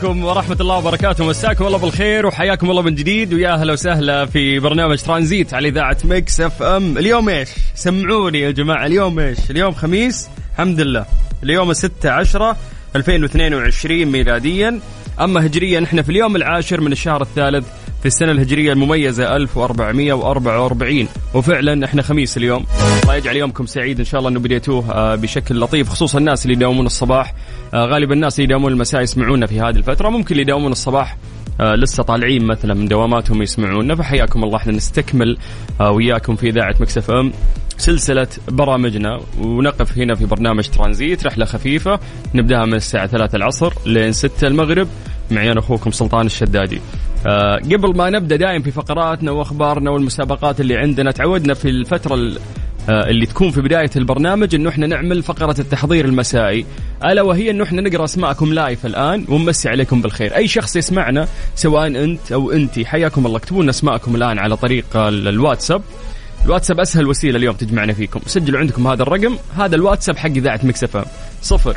عليكم ورحمة الله وبركاته. مساكم الله بالخير وحياكم الله من جديد. ويا أهلا وسهلا في برنامج ترانزيت على إذاعة Mix FM. اليوم إيش؟ سمعوني يا جماعة. اليوم إيش؟ اليوم خميس. الحمد لله. اليوم 6 10 2022 ميلاديا. أما هجريا إحنا في اليوم العاشر من الشهر الثالث في السنة الهجرية المميزة 1444 وفعلا إحنا خميس اليوم. الله يجعل يومكم سعيد إن شاء الله إنه بديتوه آه، بشكل لطيف خصوصا الناس اللي يداومون الصباح. آه، غالبا الناس اللي يداومون المساء يسمعونا في هذه الفترة. ممكن اللي يداومون الصباح آه، لسه طالعين مثلا من دواماتهم يسمعونا. فحياكم الله إحنا نستكمل وياكم في إذاعة مكسف إم. سلسلة برامجنا. ونقف هنا في برنامج ترانزيت رحلة خفيفة. نبدأها من الساعة 3 العصر لين 6 المغرب. معي أنا أخوكم سلطان الشدادي. آه قبل ما نبدأ دائم في فقراتنا وأخبارنا والمسابقات اللي عندنا تعودنا في الفترة ال- آه، اللي تكون في بداية البرنامج إنه إحنا نعمل فقرة التحضير المسائي. ألا وهي إنه إحنا نقرأ أسماءكم live الآن ونمسي عليكم بالخير، أي شخص يسمعنا سواء أنت أو انت حياكم الله اكتبوا لنا أسماءكم الآن على طريق ال- الواتساب. الواتساب أسهل وسيلة اليوم تجمعنا فيكم. سجلوا عندكم هذا الرقم. هذا الواتساب حق إذاعة Mix FM. صفر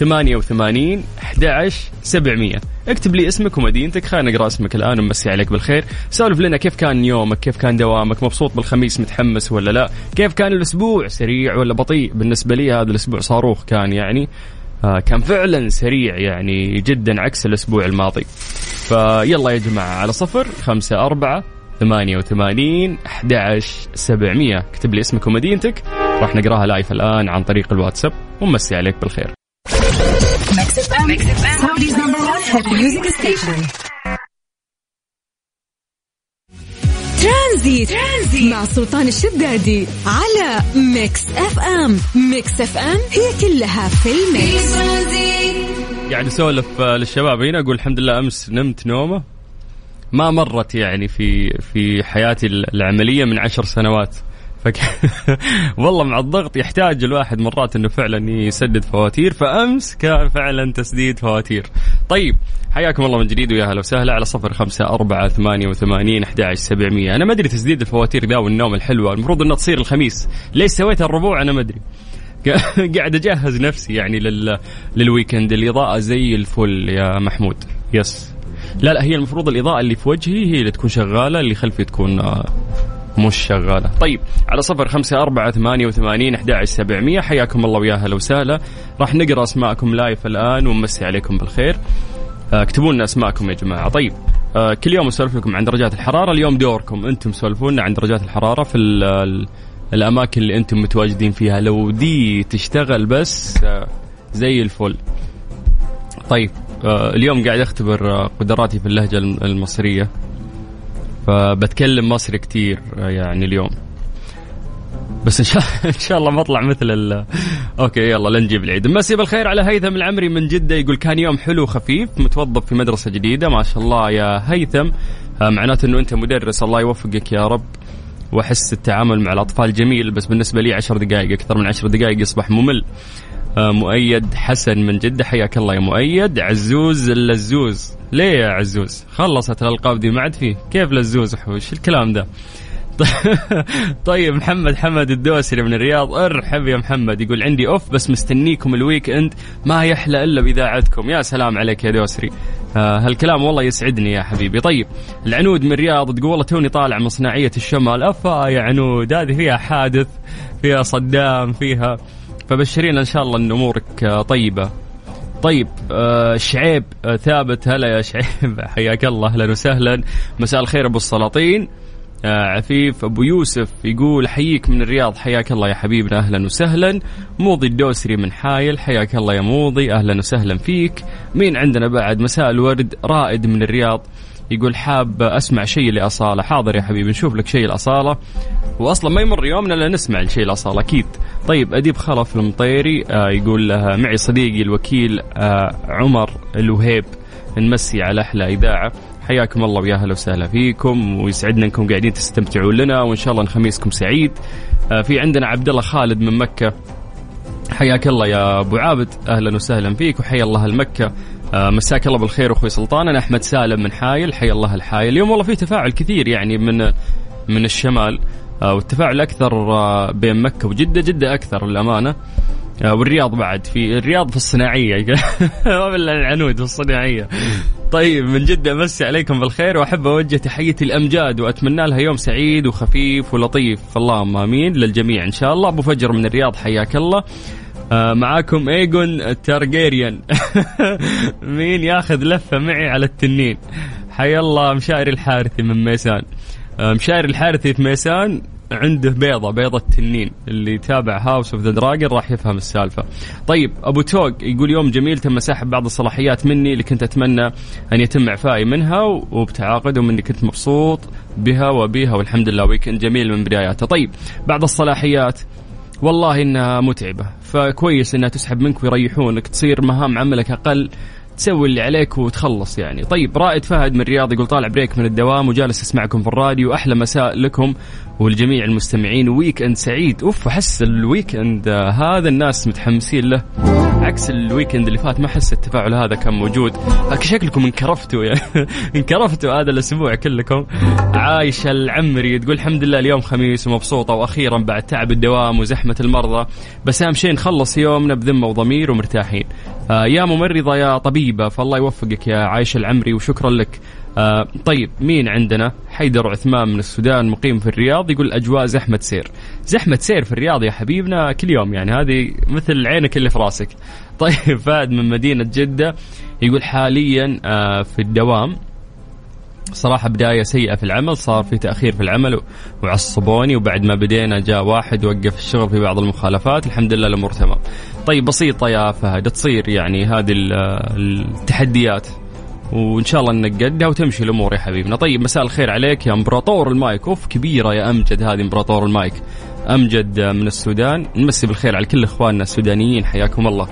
خمسة أربعة ثمانية وثمانين أحد عشر سبعمية. اكتب لي اسمك ومدينتك خلينا نقرأ اسمك الآن ونمسي عليك بالخير. سولف لنا كيف كان يومك؟ كيف كان دوامك؟ مبسوط بالخميس متحمس ولا لا؟ كيف كان الأسبوع؟ سريع ولا بطيء؟ بالنسبة لي هذا الأسبوع صاروخ كان يعني آه كان فعلا سريع يعني جدا عكس الأسبوع الماضي. فيلا يا جماعة على صفر خمسة أربعة ثمانية وثمانين أحد عشر سبعمية. اكتب لي اسمك ومدينتك. راح نقراها live الآن عن طريق الواتساب ونمسي عليك بالخير. Mix FM Tranzit. Tranzit مع سلطان الشدادي على Mix FM Mix FM هي كلها في ال mix. قاعد اسولف آه، للشباب. هنا أقول الحمد لله أمس نمت نومة. ما مرت يعني في في حياتي العملية من عشر سنوات. فك... والله مع الضغط يحتاج الواحد مرات إنه فعلا يسدد فواتير فأمس كان فعلا تسديد فواتير. طيب حياكم الله من جديد ويا أهلا وسهلا على صفر خمسة أربعة ثمانية وثمانين أحد سبعمية. أنا ما أدري تسديد الفواتير ذا والنوم الحلوة المفروض أنها تصير الخميس. ليش سويتها الربوع؟ أنا ما أدري. قاعد أجهز نفسي يعني لل... لل weekend. الإضاءة زي الفل يا محمود. yes. لا لا هي المفروض الإضاءة اللي في وجهي هي اللي تكون شغالة اللي خلفي تكون آه، مش شغالة. طيب على صفر خمسة أربعة ثمانية وثمانين أحد سبعمية. حياكم الله ويا هلا وسهلا راح نقرأ أسماءكم لايف الآن ونمسي عليكم بالخير. آه، اكتبوا لنا أسماءكم يا جماعة. طيب آه، كل يوم نسولف لكم عن درجات الحرارة. اليوم دوركم أنتم سولفوا لنا عن درجات الحرارة في ال ال الأماكن اللي أنتم متواجدين فيها. لو دي تشتغل بس آه، زي الفل. طيب اليوم قاعد أختبر قدراتي في اللهجة الم- المصرية. فبتكلم مصري كتير آه، يعني اليوم. بس إن شاء إن شاء الله ما أطلع مثل ال أوكي يلا لا نجيب العيد. مسي بالخير على هيثم العمري من جدة يقول كان يوم حلو خفيف متوظف في مدرسة جديدة. ما شاء الله يا هيثم. آه، معناته إنه أنت مدرس الله يوفقك يا رب. وأحس التعامل مع الأطفال جميل بس بالنسبة لي عشر دقائق أكثر من عشر دقائق يصبح ممل. مؤيد حسن من جدة. حياك الله يا مؤيد. عزوز اللزوز. ليه يا عزوز؟ خلصت الألقاب دي ما عاد فيه كيف لزوز؟ وحوش الكلام ده؟ طيب محمد حمد الدوسري من الرياض. ارحب يا محمد. يقول عندي أوف بس مستنيكم الويك إند. ما يحلى إلا بإذاعتكم. يا سلام عليك يا دوسري. آه هالكلام والله يسعدني يا حبيبي. طيب العنود من الرياض تقول والله توني طالع مصنعية الشمال. أفا يا عنود. هذه فيها حادث فيها صدام فيها فبشرينا إن شاء الله إن أمورك آه، طيبة. طيب آه شعيب آه ثابت. هلا يا شعيب حياك الله. أهلا وسهلا. مساء الخير أبو السلاطين. عفيف أبو يوسف يقول حييك من الرياض. حياك الله يا حبيبنا. أهلا وسهلا. موضي الدوسري من حايل. حياك الله يا موضي. أهلا وسهلا فيك. مين عندنا بعد؟ مساء الورد. رائد من الرياض. يقول حاب أسمع شيء لأصالة. حاضر يا حبيبي نشوف لك شيء الاصاله واصلا ما يمر يومنا إلا نسمع الشيء الاصاله أكيد. طيب أديب خلف المطيري آه يقول لها معي صديقي الوكيل آه عمر الوهيب نمسي على أحلى إذاعة. حياكم الله ويا أهلا وسهلا فيكم ويسعدنا أنكم قاعدين تستمتعون لنا وإن شاء الله إن خميسكم سعيد. آه في عندنا عبد الله خالد من مكة. حياك الله يا أبو عابد أهلا وسهلا فيك وحيا الله المكة. مساك الله بالخير أخوي سلطان. أنا أحمد سالم من حايل حيا الله الحايل. اليوم والله في تفاعل كثير يعني من من الشمال آه والتفاعل أكثر آه بين مكة وجدة جدة أكثر للأمانة. آه والرياض بعد في الرياض في الصناعية. العنود في الصناعية. طيب من جدة أمسي عليكم بالخير وأحب أوجه تحيتي لأمجاد وأتمنى لها يوم سعيد وخفيف ولطيف. اللهم آمين للجميع إن شاء الله. أبو فجر من الرياض حياك الله. آه معاكم ايجون التارجيريان مين ياخذ لفة معي على التنين؟ حيا الله مشاعر الحارثي من ميسان. آه الحارثي في ميسان عنده بيضة بيضة تنين اللي يتابع House of the Dragon راح يفهم السالفة. طيب أبو توق يقول يوم جميل تم سحب بعض الصلاحيات مني اللي كنت أتمنى أن يتم إعفائي منها وبتعاقد ومني كنت مبسوط بها وبيها والحمد لله weekend جميل من بداياته. طيب بعض الصلاحيات. والله إنها متعبة. فكويس إنها تسحب منك ويريحونك تصير مهام عملك أقل تسوي اللي عليك وتخلص يعني. طيب رائد فهد من الرياض يقول طالع break من الدوام وجالس أسمعكم في الراديو أحلى مساء لكم ولجميع المستمعين. weekend سعيد. أوف أحس ال weekend هذا الناس متحمسين له. عكس ال weekend اللي فات ما أحس التفاعل هذا كان موجود. شكلكم انكرفتوا يعني انكرفتوا هذا الأسبوع كلكم. عايشه العمري تقول الحمد لله اليوم خميس ومبسوطة وأخيرا بعد تعب الدوام وزحمة المرضى. بس أهم شيء نخلص يومنا بذمة وضمير ومرتاحين. آه يا ممرضة يا طبيبة فالله يوفقك يا عايشه العمري وشكرا لك. آه طيب مين عندنا؟ حيدر عثمان من السودان مقيم في الرياض يقول أجواء زحمة سير. زحمة سير في الرياض يا حبيبنا كل يوم يعني هذه مثل عينك اللي في راسك. طيب فهد من مدينة جدة يقول حاليا آه في الدوام. صراحة بداية سيئة في العمل صار في تأخير في العمل وعصبوني وبعد ما بدينا جاء واحد وقف الشغل في بعض المخالفات. الحمد لله الأمور تمام. طيب بسيطة يا فهد تصير يعني هذه التحديات. وإن شاء الله انك قدها وتمشي الأمور يا حبيبنا. طيب مساء الخير عليك يا إمبراطور المايك. أوف كبيرة يا أمجد هذه إمبراطور المايك. أمجد من السودان. نمسي بالخير على كل إخواننا السودانيين حياكم الله.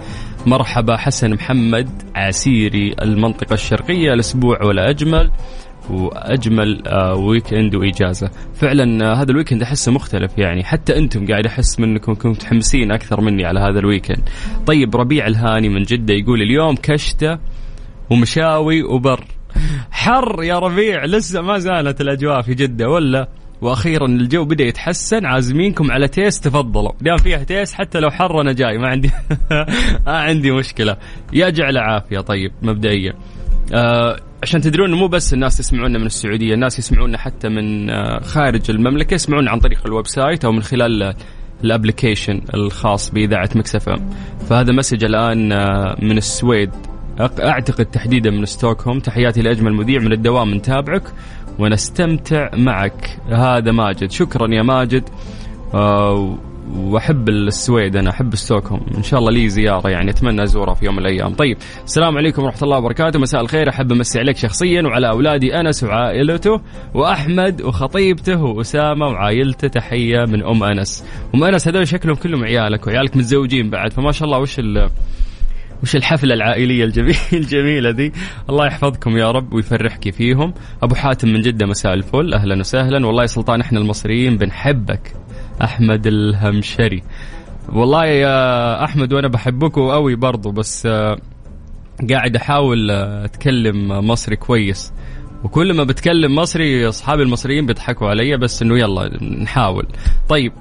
مرحبا حسن محمد عسيري المنطقة الشرقية الأسبوع ولا أجمل. وأجمل weekend وإجازة. فعلا هذا ال weekend أحسه مختلف يعني. حتى أنتم قاعد أحس منكم كنتم متحمسين أكثر مني على هذا ال weekend طيب ربيع الهاني من جدة يقول اليوم كشتة ومشاوي وبر. حر يا ربيع لسه ما زالت الأجواء في جدة ولا؟ وأخيرا الجو بدأ يتحسن عازمينكم على تيس تفضلوا. دام فيها تيس حتى لو حر أنا جاي ما عندي ما عندي مشكلة. يا جعل عافيه طيب مبدئيا. آه عشان تدرون مو بس الناس يسمعونا من السعودية الناس يسمعونا حتى من آه خارج المملكة يسمعونا عن طريق ال website أو من خلال ال application الخاص بإذاعة مكسف فهذا message الآن آه من السويد. أعتقد تحديدا من ستوكهولم. تحياتي لأجمل مذيع من الدوام نتابعك ونستمتع معك. هذا ماجد. شكرا يا ماجد. آه وأحب السويد أنا أحب ستوكهولم. إن شاء الله لي زيارة يعني أتمنى ازورها في يوم من الأيام. طيب السلام عليكم ورحمة الله وبركاته. مساء الخير. أحب أمسي عليك شخصيا وعلى أولادي أنس وعائلته وأحمد وخطيبته وأسامة وعائلته. تحية من أم أنس. أم أنس هذول شكلهم كلهم عيالك وعيالك متزوجين بعد. فما شاء الله وش ال وش الحفلة العائلية الجميل الجميلة دي؟ الله يحفظكم يا رب ويفرحك فيهم. أبو حاتم من جدة مساء الفل. أهلا وسهلا. والله يا سلطان إحنا المصريين بنحبك. أحمد الهمشري. والله يا أحمد وأنا بحبكم قوي برضو بس قاعد أحاول أتكلم مصري كويس. وكل ما بتكلم مصري أصحابي المصريين بيضحكوا علي بس إنه يلا نحاول. طيب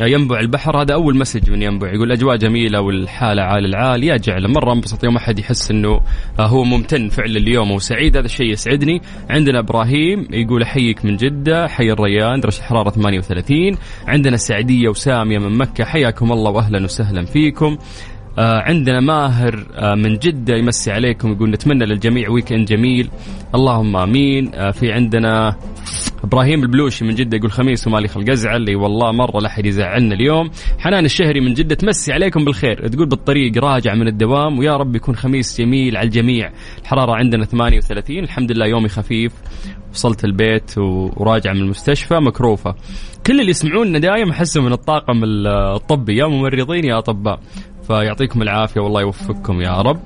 ينبع البحر. هذا أول مسج من ينبع. يقول أجواء جميلة والحالة عال العال. يا جعل. مرة انبسط يوم أحد يحس إنه هو ممتن فعلا اليوم وسعيد. هذا الشيء يسعدني. عندنا إبراهيم يقول أحييك من جدة. حي الريان. درجة الحراره 38 عندنا السعديه وسامية من مكة. حياكم الله واهلا وسهلا فيكم. آه عندنا ماهر آه من جدة يمسي عليكم. يقول نتمنى للجميع ويكند جميل. اللهم آمين. آه في عندنا إبراهيم البلوشي من جدة يقول خميس ومالي خلق. أزعل اي والله مرة لا أحد يزعلنا اليوم. حنان الشهري من جدة تمسي عليكم بالخير. تقول بالطريق راجع من الدوام ويا رب يكون خميس جميل على الجميع. الحرارة عندنا 38 الحمد لله يومي خفيف. وصلت البيت وراجع من المستشفى مكروفة. كل اللي يسمعونا دايم أحسهم من الطاقم الطبي. يا ممرضين يا أطباء. فيعطيكم العافية والله يوفقكم يا رب.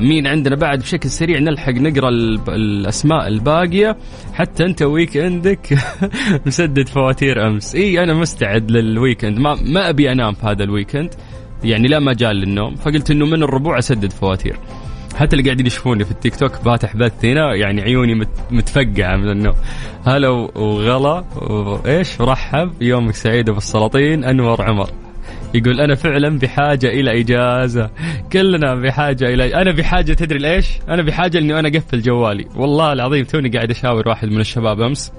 مين عندنا بعد بشكل سريع نلحق نقرأ الأسماء الباقية. حتى أنت ويك اندك مسدد فواتير أمس. إي أنا مستعد لل weekend ما ما أبي أنام في هذا ال weekend يعني لا مجال للنوم. فقلت إنه من الربوع أسدد فواتير. حتى اللي قاعدين يشوفوني في التيك توك فاتح بث هنا يعني عيوني متفقعة من النوم. هلا وغلا وأرحب. يومك سعيد بالسلاطين أنور عمر. يقول أنا فعلا بحاجة إلى إجازة. كلنا بحاجة إلى أنا بحاجة تدري ليش؟ أنا بحاجة إني أنا أقفل جوالي. والله العظيم توني قاعد أشاور واحد من الشباب أمس.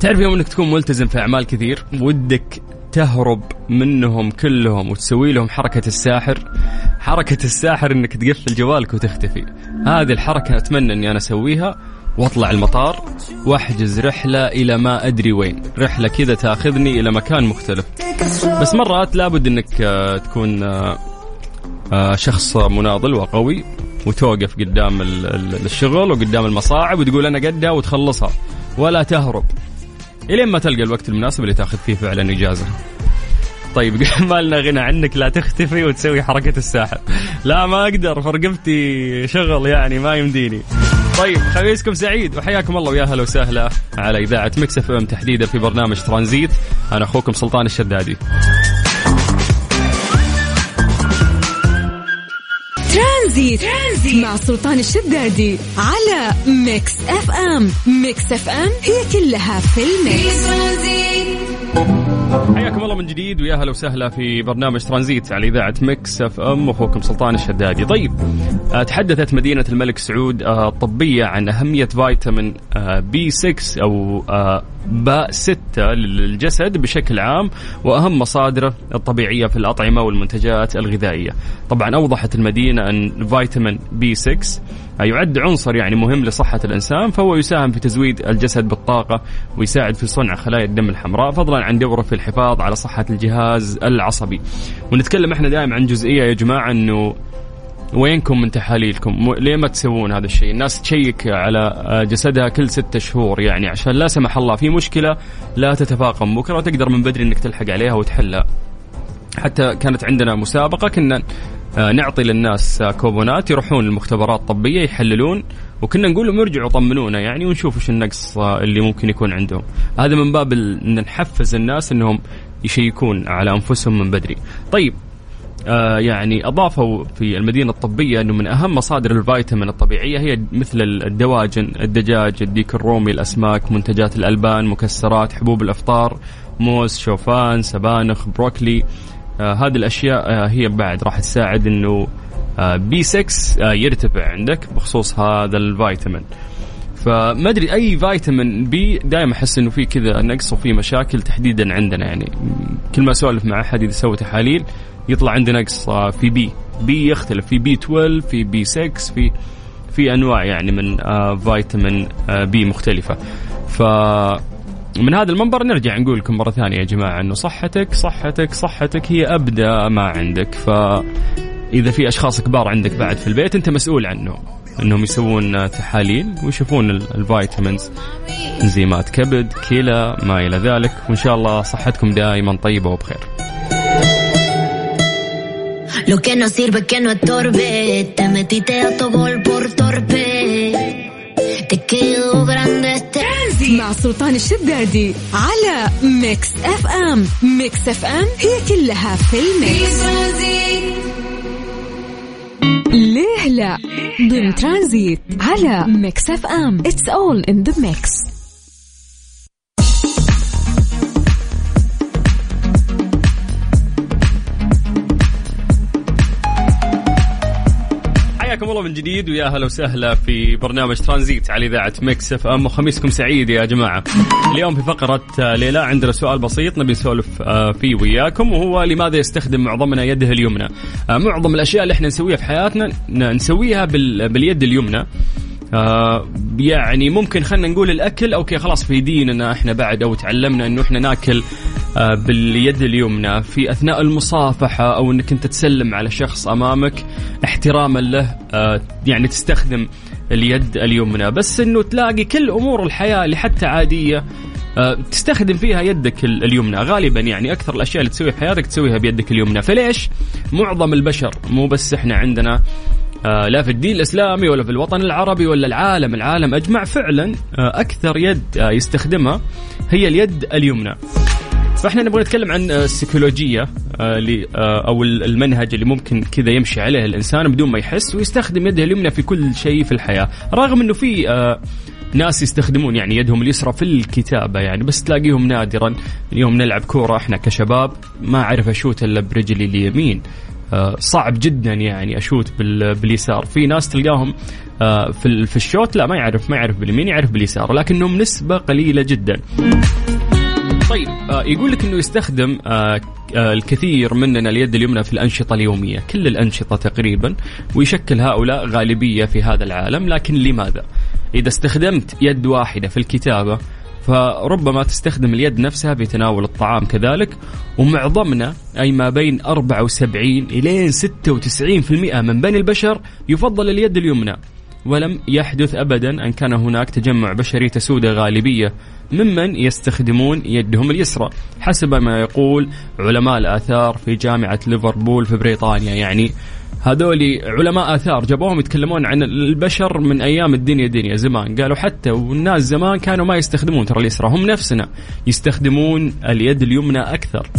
تعرف يوم إنك تكون ملتزم في أعمال كثير ودك تهرب منهم كلهم وتسوي لهم حركة الساحر. حركة الساحر إنك تقفل جوالك وتختفي. هذه الحركة أتمنى إني أنا أسويها. واطلع المطار واحجز رحلة إلى ما أدري وين. رحلة كذا تاخذني إلى مكان مختلف. بس مرات لابد إنك آه، تكون آه، آه، شخص مناضل وقوي وتوقف قدام الشغل وقدام المصاعب وتقول أنا قدها وتخلصها ولا تهرب. إلين ما تلقى الوقت المناسب اللي تاخذ فيه فعلا إجازة. طيب ما لنا غنى عنك لا تختفي وتسوي حركة الساحر لا ما أقدر فرقبتي شغل يعني ما يمديني. طيب خميسكم سعيد وحياكم الله ويا هلا وسهلا على إذاعة مكس اف ام تحديدا في برنامج ترانزيت. أنا أخوكم سلطان الشدادي. ترانزيت. ترانزيت مع سلطان الشدادي على ميكس اف ام ميكس اف ام هي كلها في الميكس. حياكم الله من جديد ويا أهلا وسهلا في برنامج ترانزيت على إذاعة مكس أف أم أخوكم سلطان الشدادي. طيب آه، تحدثت مدينة الملك سعود آه، الطبية عن أهمية فيتامين B6 أو آه، باء 6 للجسد بشكل عام وأهم مصادره الطبيعية في الأطعمة والمنتجات الغذائية. طبعا أوضحت المدينة أن فيتامين B6 يعد عنصر يعني مهم لصحة الإنسان فهو يساهم في تزويد الجسد بالطاقة ويساعد في صنع خلايا الدم الحمراء فضلا عن دوره في الحفاظ على صحة الجهاز العصبي ونتكلم إحنا دائما عن جزئية يا جماعة أنه وينكم من تحاليلكم؟ ليه ما تسوون هذا الشيء؟ الناس تشيّك على جسدها كل ستة شهور يعني عشان لا سمح الله في مشكلة لا تتفاقم. بكرة تقدر من بدري إنك تلحق عليها وتحلها. حتى كانت عندنا مسابقة كنا آه، نعطي للناس كوبونات يروحون المختبرات الطبية يحللون وكنا نقول لهم ارجعوا طمنونا يعني ونشوف إيش النقص اللي ممكن يكون عندهم. هذا من باب إن نحفز الناس إنهم يشيكون على أنفسهم من بدري. طيب آه يعني أضافوا في المدينة الطبية أنه من أهم مصادر الفيتامين الطبيعية هي مثل الدواجن، الدجاج، الديك الرومي، الأسماك، منتجات الألبان، مكسرات، حبوب الأفطار، موز، شوفان، سبانخ، بروكلي، آه هذه الأشياء آه هي بعد راح تساعد إنه آه B6 آه يرتفع عندك بخصوص هذا الفيتامين. فما أدري أي فيتامين B دائما أحس إنه في كذا نقص وفي مشاكل تحديدا عندنا يعني. كل ما أسولف مع أحد اذا سوى تحاليل يطلع عندي نقص آه، في B B يختلف. في B12 في B6 في في أنواع يعني من آه فيتامين آه B مختلفة. ف من هذا المنبر نرجع نقول لكم مرة ثانية يا جماعة أنه صحتك صحتك صحتك هي أبدأ ما عندك. فإذا في أشخاص كبار عندك بعد في البيت أنت مسؤول عنه أنهم يسوون تحاليل ويشوفون الفيتامينز إنزيمات كبد كلى ما إلى ذلك. وإن شاء الله صحتكم دائما طيبة وبخير. Lo que no sirve que no estorbe, te metiste a tu gol por torpe. Te quedó grande este مع سلطان الشدادي على ميكس اف ام ميكس اف ام هي كلها في الميكس. ليه لا؟ ضمن ترانزيت على ميكس اف ام اتس اول ان ذا ميكس حياكم الله من جديد ويا هلا وسهلا في برنامج ترانزيت على إذاعة مكس إف إم وخميسكم سعيد يا جماعة. اليوم في فقرة ليه لا عندنا سؤال بسيط نبي نسولف آه، فيه وياكم وهو لماذا يستخدم معظمنا يده اليمنى؟ آه، معظم الأشياء اللي إحنا نسويها في حياتنا نسويها باليد اليمنى. آه يعني ممكن خلينا نقول الأكل أوكي خلاص في ديننا إحنا بعد أو تعلمنا إنه إحنا ناكل باليد اليمنى. في أثناء المصافحة أو إنك أنت تسلم على شخص أمامك احتراما له آه يعني تستخدم اليد اليمنى. بس إنه تلاقي كل أمور الحياة اللي حتى عادية آه، تستخدم فيها يدك اليمنى. غالبا يعني أكثر الأشياء اللي تسويها في حياتك تسويها بيدك اليمنى. فليش؟ معظم البشر مو بس إحنا عندنا آه لا في الدين الإسلامي ولا في الوطن العربي ولا العالم العالم أجمع فعلا آه أكثر يد آه يستخدمها هي اليد اليمنى. فاحنا نبغى نتكلم عن آه، السيكولوجية آه، آه، أو المنهج اللي ممكن كذا يمشي عليه الإنسان بدون ما يحس ويستخدم يده اليمنى في كل شيء في الحياة. رغم إنه في ناس يستخدمون يعني يدهم اليسرى في الكتابة يعني بس تلاقيهم نادرا. اليوم نلعب كورة إحنا كشباب ما أعرف أشوت إلا برجلي اليمين. صعب جدا يعني أشوت باليسار. في ناس تلقاهم في في الشوت لا ما يعرف ما يعرف باليمين يعرف باليسار لكنهم نسبة قليلة جدا. طيب آه، يقول لك إنه يستخدم الكثير مننا اليد اليمنى في الأنشطة اليومية، كل الأنشطة تقريبا ويشكل هؤلاء غالبية في هذا العالم، لكن لماذا؟ إذا استخدمت يد واحدة في الكتابة فربما تستخدم اليد نفسها في تناول الطعام كذلك ومعظمنا أي ما بين 74 إلى 96% من بني البشر يفضل اليد اليمنى ولم يحدث أبدا أن كان هناك تجمع بشري تسود غالبية ممن يستخدمون يدهم اليسرى. حسب ما يقول علماء الآثار في جامعة ليفربول في بريطانيا يعني هذول علماء آثار جابوهم يتكلمون عن البشر من أيام الدنيا دنيا زمان. قالوا حتى والناس زمان كانوا ما يستخدمون ترى اليسرى هم نفسنا يستخدمون اليد اليمنى أكثر.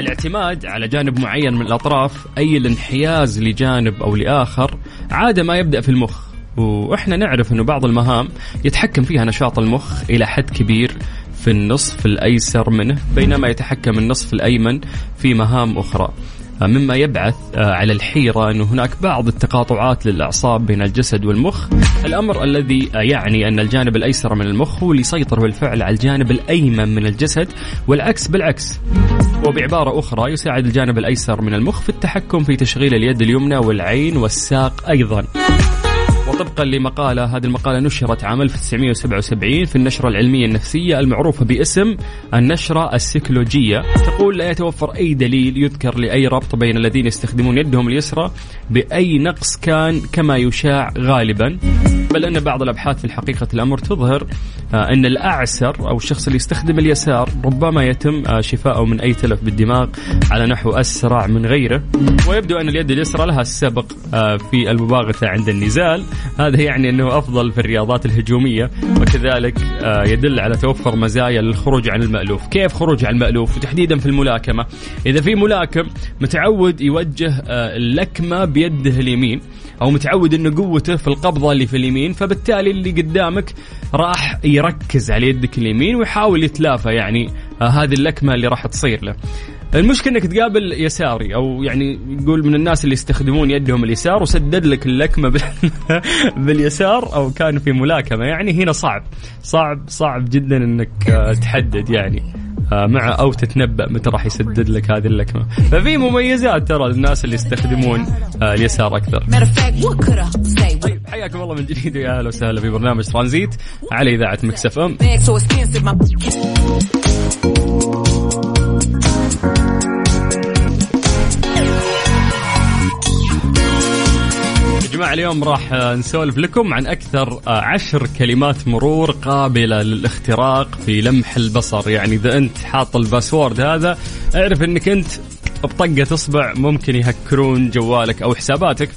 الاعتماد على جانب معين من الأطراف أي الانحياز لجانب أو لآخر عادة ما يبدأ في المخ. وإحنا نعرف إنه بعض المهام يتحكم فيها نشاط المخ إلى حد كبير في النصف الأيسر منه بينما يتحكم النصف الأيمن في مهام أخرى. مما يبعث آه، على الحيرة أن هناك بعض التقاطعات للأعصاب بين الجسد والمخ. الأمر الذي آه، يعني أن الجانب الأيسر من المخ هو اللي يسيطر بالفعل على الجانب الأيمن من الجسد والعكس بالعكس. وبعبارة أخرى يساعد الجانب الأيسر من المخ في التحكم في تشغيل اليد اليمنى والعين والساق أيضا. وطبقا لمقالة هذه المقالة نشرت عام 1977 في النشرة العلمية النفسية المعروفة باسم النشرة السيكولوجية. تقول لا يتوفر أي دليل يذكر لأي ربط بين الذين يستخدمون يدهم اليسرى بأي نقص كان كما يشاع غالبا. بل أن بعض الأبحاث في حقيقة الأمر تظهر آه، أن الأعسر أو الشخص اللي يستخدم اليسار ربما يتم آه، شفاءه من أي تلف بالدماغ على نحو أسرع من غيره. ويبدو أن اليد اليسرى لها السبق آه، في المباغتة عند النزال. هذا يعني أنه أفضل في الرياضات الهجومية وكذلك يدل على توفر مزايا للخروج عن المألوف. كيف خروج عن المألوف؟ وتحديدا في الملاكمة. إذا في ملاكم متعود يوجه اللكمة بيده اليمين أو متعود انه قوته في القبضة اللي في اليمين فبالتالي اللي قدامك راح يركز على يدك اليمين ويحاول يتلافى يعني آه هذه اللكمة اللي راح تصير له. المشكلة إنك تقابل يساري أو يعني يقول من الناس اللي يستخدمون يدهم اليسار وسدد لك اللكمة باليسار أو كان في ملاكمة. يعني هنا صعب صعب صعب جدا إنك آه، تحدد يعني آه، مع أو تتنبأ متى راح يسدد لك هذه اللكمة. ففي مميزات ترى للناس اللي يستخدمون اليسار أكثر. حياكم الله من جديد ويا أهلا وسهلا في برنامج ترانزيت على إذاعة ميكس اف إم. جماعة اليوم راح نسولف لكم عن أكثر عشر كلمات مرور قابلة للاختراق في لمح البصر. يعني إذا أنت حاط ال password هذا أعرف أنك أنت بطقة إصبع ممكن يهكرون جوالك أو حساباتك.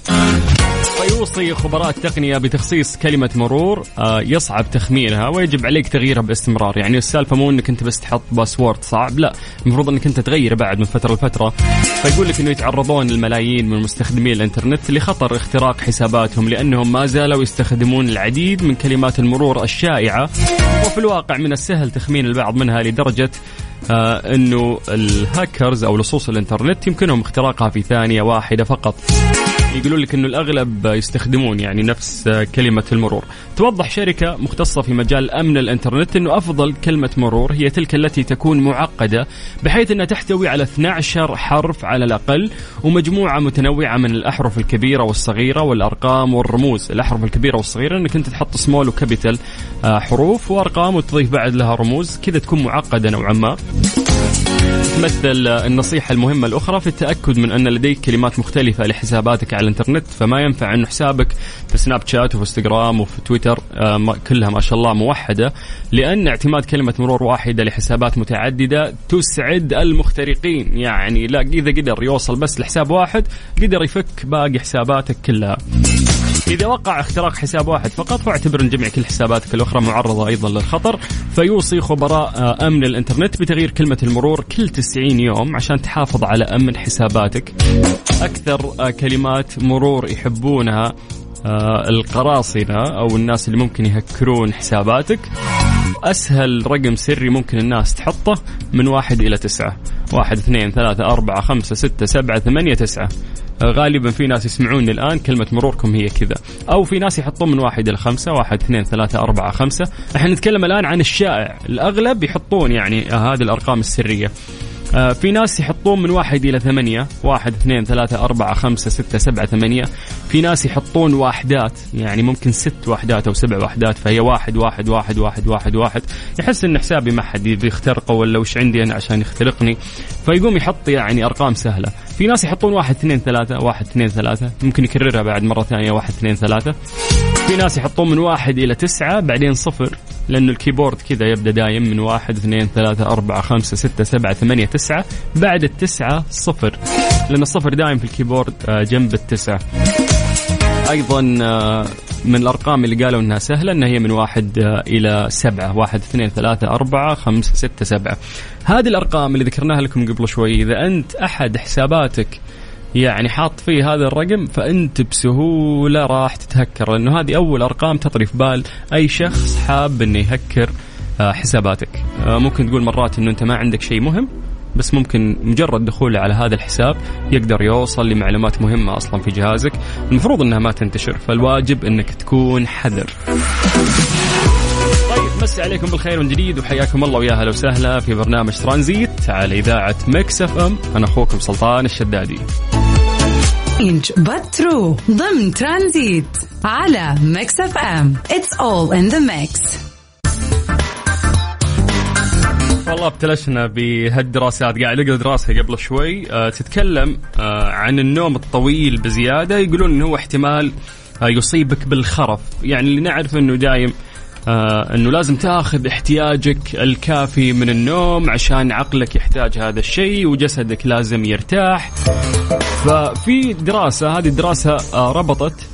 فيوصي خبراء التقنية بتخصيص كلمة مرور آه، يصعب تخمينها ويجب عليك تغييرها باستمرار. يعني السالفة مو إنك أنت بس تحط باسورد صعب لا. المفروض إنك أنت تغيره بعد من فترة لفترة. فيقول لك إنه يتعرضون الملايين من مستخدمي الإنترنت لخطر اختراق حساباتهم لأنهم ما زالوا يستخدمون العديد من كلمات المرور الشائعة. وفي الواقع من السهل تخمين البعض منها لدرجة آه إنه الهاكرز أو لصوص الإنترنت يمكنهم اختراقها في ثانية واحدة فقط. يقولون لك إنه الأغلب يستخدمون يعني نفس كلمة المرور. توضح شركة مختصة في مجال أمن الإنترنت إنه أفضل كلمة مرور هي تلك التي تكون معقدة بحيث إنها تحتوي على 12 حرف على الأقل ومجموعة متنوعة من الأحرف الكبيرة والصغيرة والأرقام والرموز، الأحرف الكبيرة والصغيرة إنك أنت تحط small و capital حروف وأرقام وتضيف بعد لها رموز كذا تكون معقدة نوعا ما. تمثل النصيحة المهمة الأخرى في التأكد من أن لديك كلمات مختلفة لحساباتك على الإنترنت فما ينفع أن حسابك في سناب شات وفي إنستغرام وفي تويتر آه، كلها ما شاء الله موحدة لأن اعتماد كلمة مرور واحدة لحسابات متعددة تسعد المخترقين. يعني لا إذا قدر يوصل بس لحساب واحد قدر يفك باقي حساباتك كلها. إذا وقع اختراق حساب واحد فقط فاعتبر أن جميع كل حساباتك الأخرى معرضة أيضا للخطر فيوصي خبراء آه، أمن الإنترنت بتغيير كلمة المرور كل 90 يوم عشان تحافظ على أمن حساباتك. أكثر آه، كلمات مرور يحبونها آه، القراصنة أو الناس اللي ممكن يهكرون حساباتك. أسهل رقم سري ممكن الناس تحطه من واحد إلى تسعة. واحد اثنين ثلاثة أربعة خمسة ستة سبعة ثمانية تسعة. غالبا في ناس يسمعوني الآن كلمة مروركم هي كذا. أو في ناس يحطون من واحد إلى خمسة واحد اثنين ثلاثة أربعة خمسة. إحنا نتكلم الآن عن الشائع. الأغلب يحطون يعني هذه الأرقام السرية. في ناس يحطون من واحد إلى ثمانية. واحد اثنين ثلاثة أربعة خمسة ستة سبعة ثمانية. في ناس يحطون واحدات يعني ممكن ست وحدات أو سبع وحدات فهي واحد واحد واحد واحد واحد واحد. يحس إن حسابي ما حد يبي يخترقه ولا وش عندي أنا عشان يخترقني. فيقوم يحط يعني أرقام سهلة. في ناس يحطون واحد اثنين ثلاثة واحد اثنين ثلاثة. ممكن يكررها بعد مرة ثانية واحد اثنين ثلاثة. في ناس يحطون من واحد إلى تسعة بعدين صفر لأنه ال keyboard كذا يبدأ دايم من واحد اثنين ثلاثة أربعة خمسة ستة سبعة ثمانية تسعة. بعد التسعة صفر لأن الصفر دايم في ال keyboard آه، جنب التسعة. أيضا آه، من الأرقام اللي قالوا إنها سهلة إنها هي من واحد آه، إلى سبعة، واحد اثنين ثلاثة أربعة خمسة ستة سبعة. هذه الأرقام اللي ذكرناها لكم قبل شوي إذا أنت أحد حساباتك يعني حاط فيه هذا الرقم فأنت بسهولة راح تتهكر لأنه هذه أول أرقام تطري في بال أي شخص حاب إنه يهكر آه، حساباتك ممكن تقول مرات إنه أنت ما عندك شيء مهم بس ممكن مجرد دخوله على هذا الحساب يقدر يوصل لمعلومات مهمة أصلا في جهازك. المفروض أنها ما تنتشر فالواجب أنك تكون حذر. طيب مسي عليكم بالخير من جديد وحياكم الله ويا أهلا وسهلا في برنامج ترانزيت على إذاعة مكس إف إم. أنا أخوكم سلطان الشدادي. but true ضمن ترانزيت على ميكس إف إم. It's all in the والله ابتلشنا بهالدراسات. قاعد اقرا دراسة قبل شوي. آه تتكلم آه عن النوم الطويل بزيادة. يقولون إنه هو احتمال آه يصيبك بالخرف. يعني اللي نعرف إنه دايم إنه لازم تاخذ احتياجك الكافي من النوم عشان عقلك يحتاج هذا الشيء وجسدك لازم يرتاح. ففي دراسة هذه الدراسة ربطت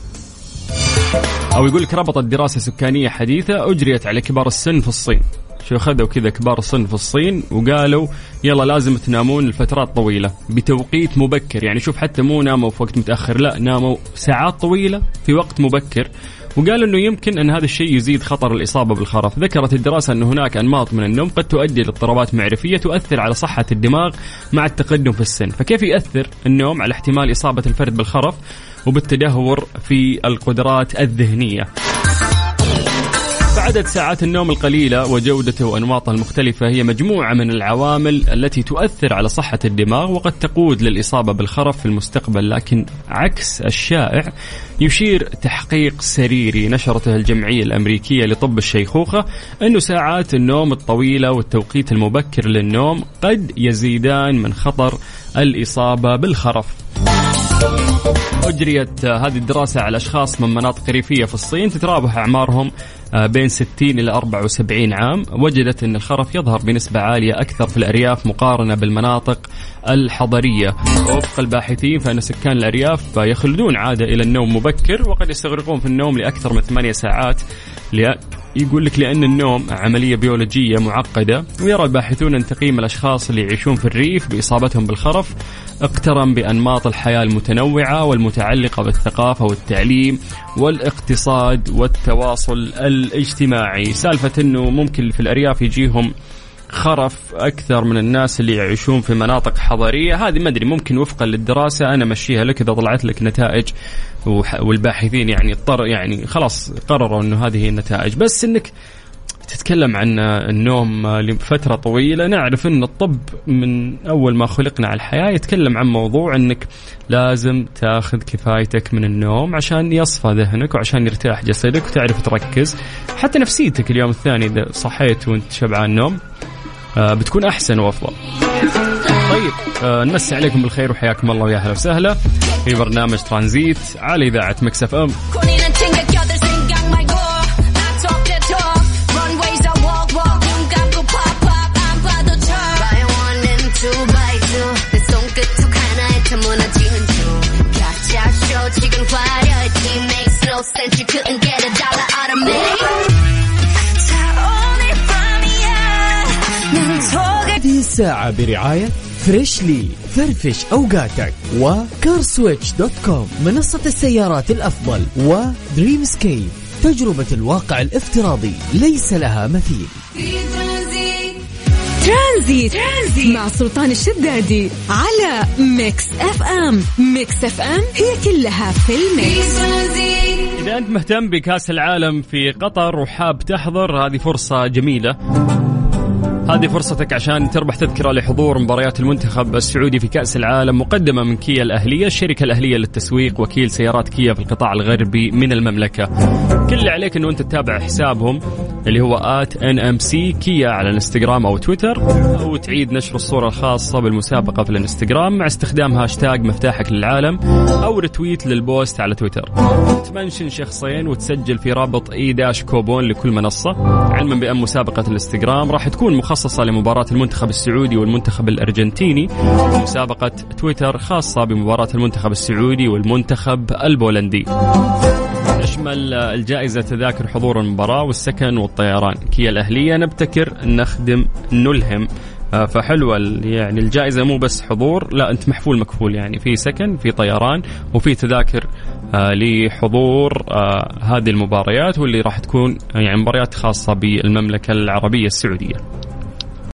أو يقول لك ربطت دراسة سكانية حديثة أجريت على كبار السن في الصين. شو خذوا كذا كبار السن في الصين وقالوا يلا لازم تنامون لفترات طويلة بتوقيت مبكر. يعني شوف حتى مو ناموا في وقت متأخر لا ناموا ساعات طويلة في وقت مبكر. وقال إنه يمكن أن هذا الشيء يزيد خطر الإصابة بالخرف، ذكرت الدراسة ان هناك أنماط من النوم قد تؤدي لاضطرابات معرفية تؤثر على صحة الدماغ مع التقدم في السن، فكيف ياثر النوم على احتمال إصابة الفرد بالخرف وبالتدهور في القدرات الذهنية؟ فعدد ساعات النوم القليلة وجودته وأنماطها المختلفة هي مجموعة من العوامل التي تؤثر على صحة الدماغ وقد تقود للإصابة بالخرف في المستقبل لكن عكس الشائع يشير تحقيق سريري نشرته الجمعية الأمريكية لطب الشيخوخة أنه ساعات النوم الطويلة والتوقيت المبكر للنوم قد يزيدان من خطر الإصابة بالخرف. أجريت هذه الدراسة على أشخاص من مناطق ريفية في الصين تتراوح أعمارهم آه، بين 60 إلى 74 عام. وجدت أن الخرف يظهر بنسبة عالية أكثر في الأرياف مقارنة بالمناطق الحضرية. وفق الباحثين فإن سكان الأرياف يخلدون عادة إلى النوم مبكر وقد يستغرقون في النوم لأكثر من ثمانية ساعات. يقول لك لأن النوم عملية بيولوجية معقدة. ويرى الباحثون أن تقييم الأشخاص اللي يعيشون في الريف بإصابتهم بالخرف اقترن بأنماط الحياة المتنوعة والمتعلقة بالثقافة والتعليم والاقتصاد والتواصل الاجتماعي. سالفة أنه ممكن في الأرياف يجيهم خرف أكثر من الناس اللي يعيشون في مناطق حضريه هذه ما أدري ممكن وفقا للدراسة أنا مشيها لك إذا طلعت لك نتائج والباحثين يعني اضطر يعني خلاص قرروا إنه هذه هي النتائج. بس إنك تتكلم عن النوم لفترة طويلة. نعرف أن الطب من أول ما خلقنا على الحياة يتكلم عن موضوع أنك لازم تاخذ كفايتك من النوم عشان يصفى ذهنك وعشان يرتاح جسدك وتعرف تركز. حتى نفسيتك اليوم الثاني إذا صحيت وأنت شبعان نوم آه، بتكون أحسن وأفضل. طيب آه نمسي عليكم بالخير وحياكم الله ويا أهلا وسهلا. في برنامج ترانزيت على إذاعة مكسف أم. Sense you couldn't get a dollar out of me. هذه الساعة برعاية Freshly فرفش أوقاتك و CarSwitch dot com منصة السيارات الأفضل و Dreamscape تجربة الواقع الافتراضي ليس لها مثيل ترانزيت. ترانزيت مع سلطان الشدادي على Mix FM Mix FM هي كلها في ال mix إذا أنت مهتم بكأس العالم في قطر وحاب تحضر هذه فرصة جميلة. هذه فرصتك عشان تربح تذكرة لحضور مباريات المنتخب السعودي في كأس العالم مقدمة من كيا الأهلية الشركة الأهلية للتسويق وكيل سيارات كيا في القطاع الغربي من المملكة. كل اللي عليك أنه أنت تتابع حسابهم اللي هو at C Kia على الإنستغرام أو تويتر أو تعيد نشر الصورة الخاصة بالمسابقة في الإنستغرام مع استخدام هاشتاج مفتاحك للعالم أو retweet لل post على تويتر. تمنشن شخصين وتسجل في رابط e dash coupon لكل منصة. علما بأن مسابقة الإنستغرام راح تكون مخصصة لمباراة المنتخب السعودي والمنتخب الأرجنتيني. ومسابقه تويتر خاصة بمباراة المنتخب السعودي والمنتخب البولندي. تشمل الجائزة تذاكر حضور المباراة والسكن والطيران. كيا الأهلية نبتكر نخدم نلهم. آه، فحلوة يعني الجائزة مو بس حضور لا أنت محفول مكفول يعني. في سكن في طيران وفي تذاكر آه، لحضور آه، هذه المباريات واللي راح تكون يعني مباريات خاصة بالمملكة العربية السعودية.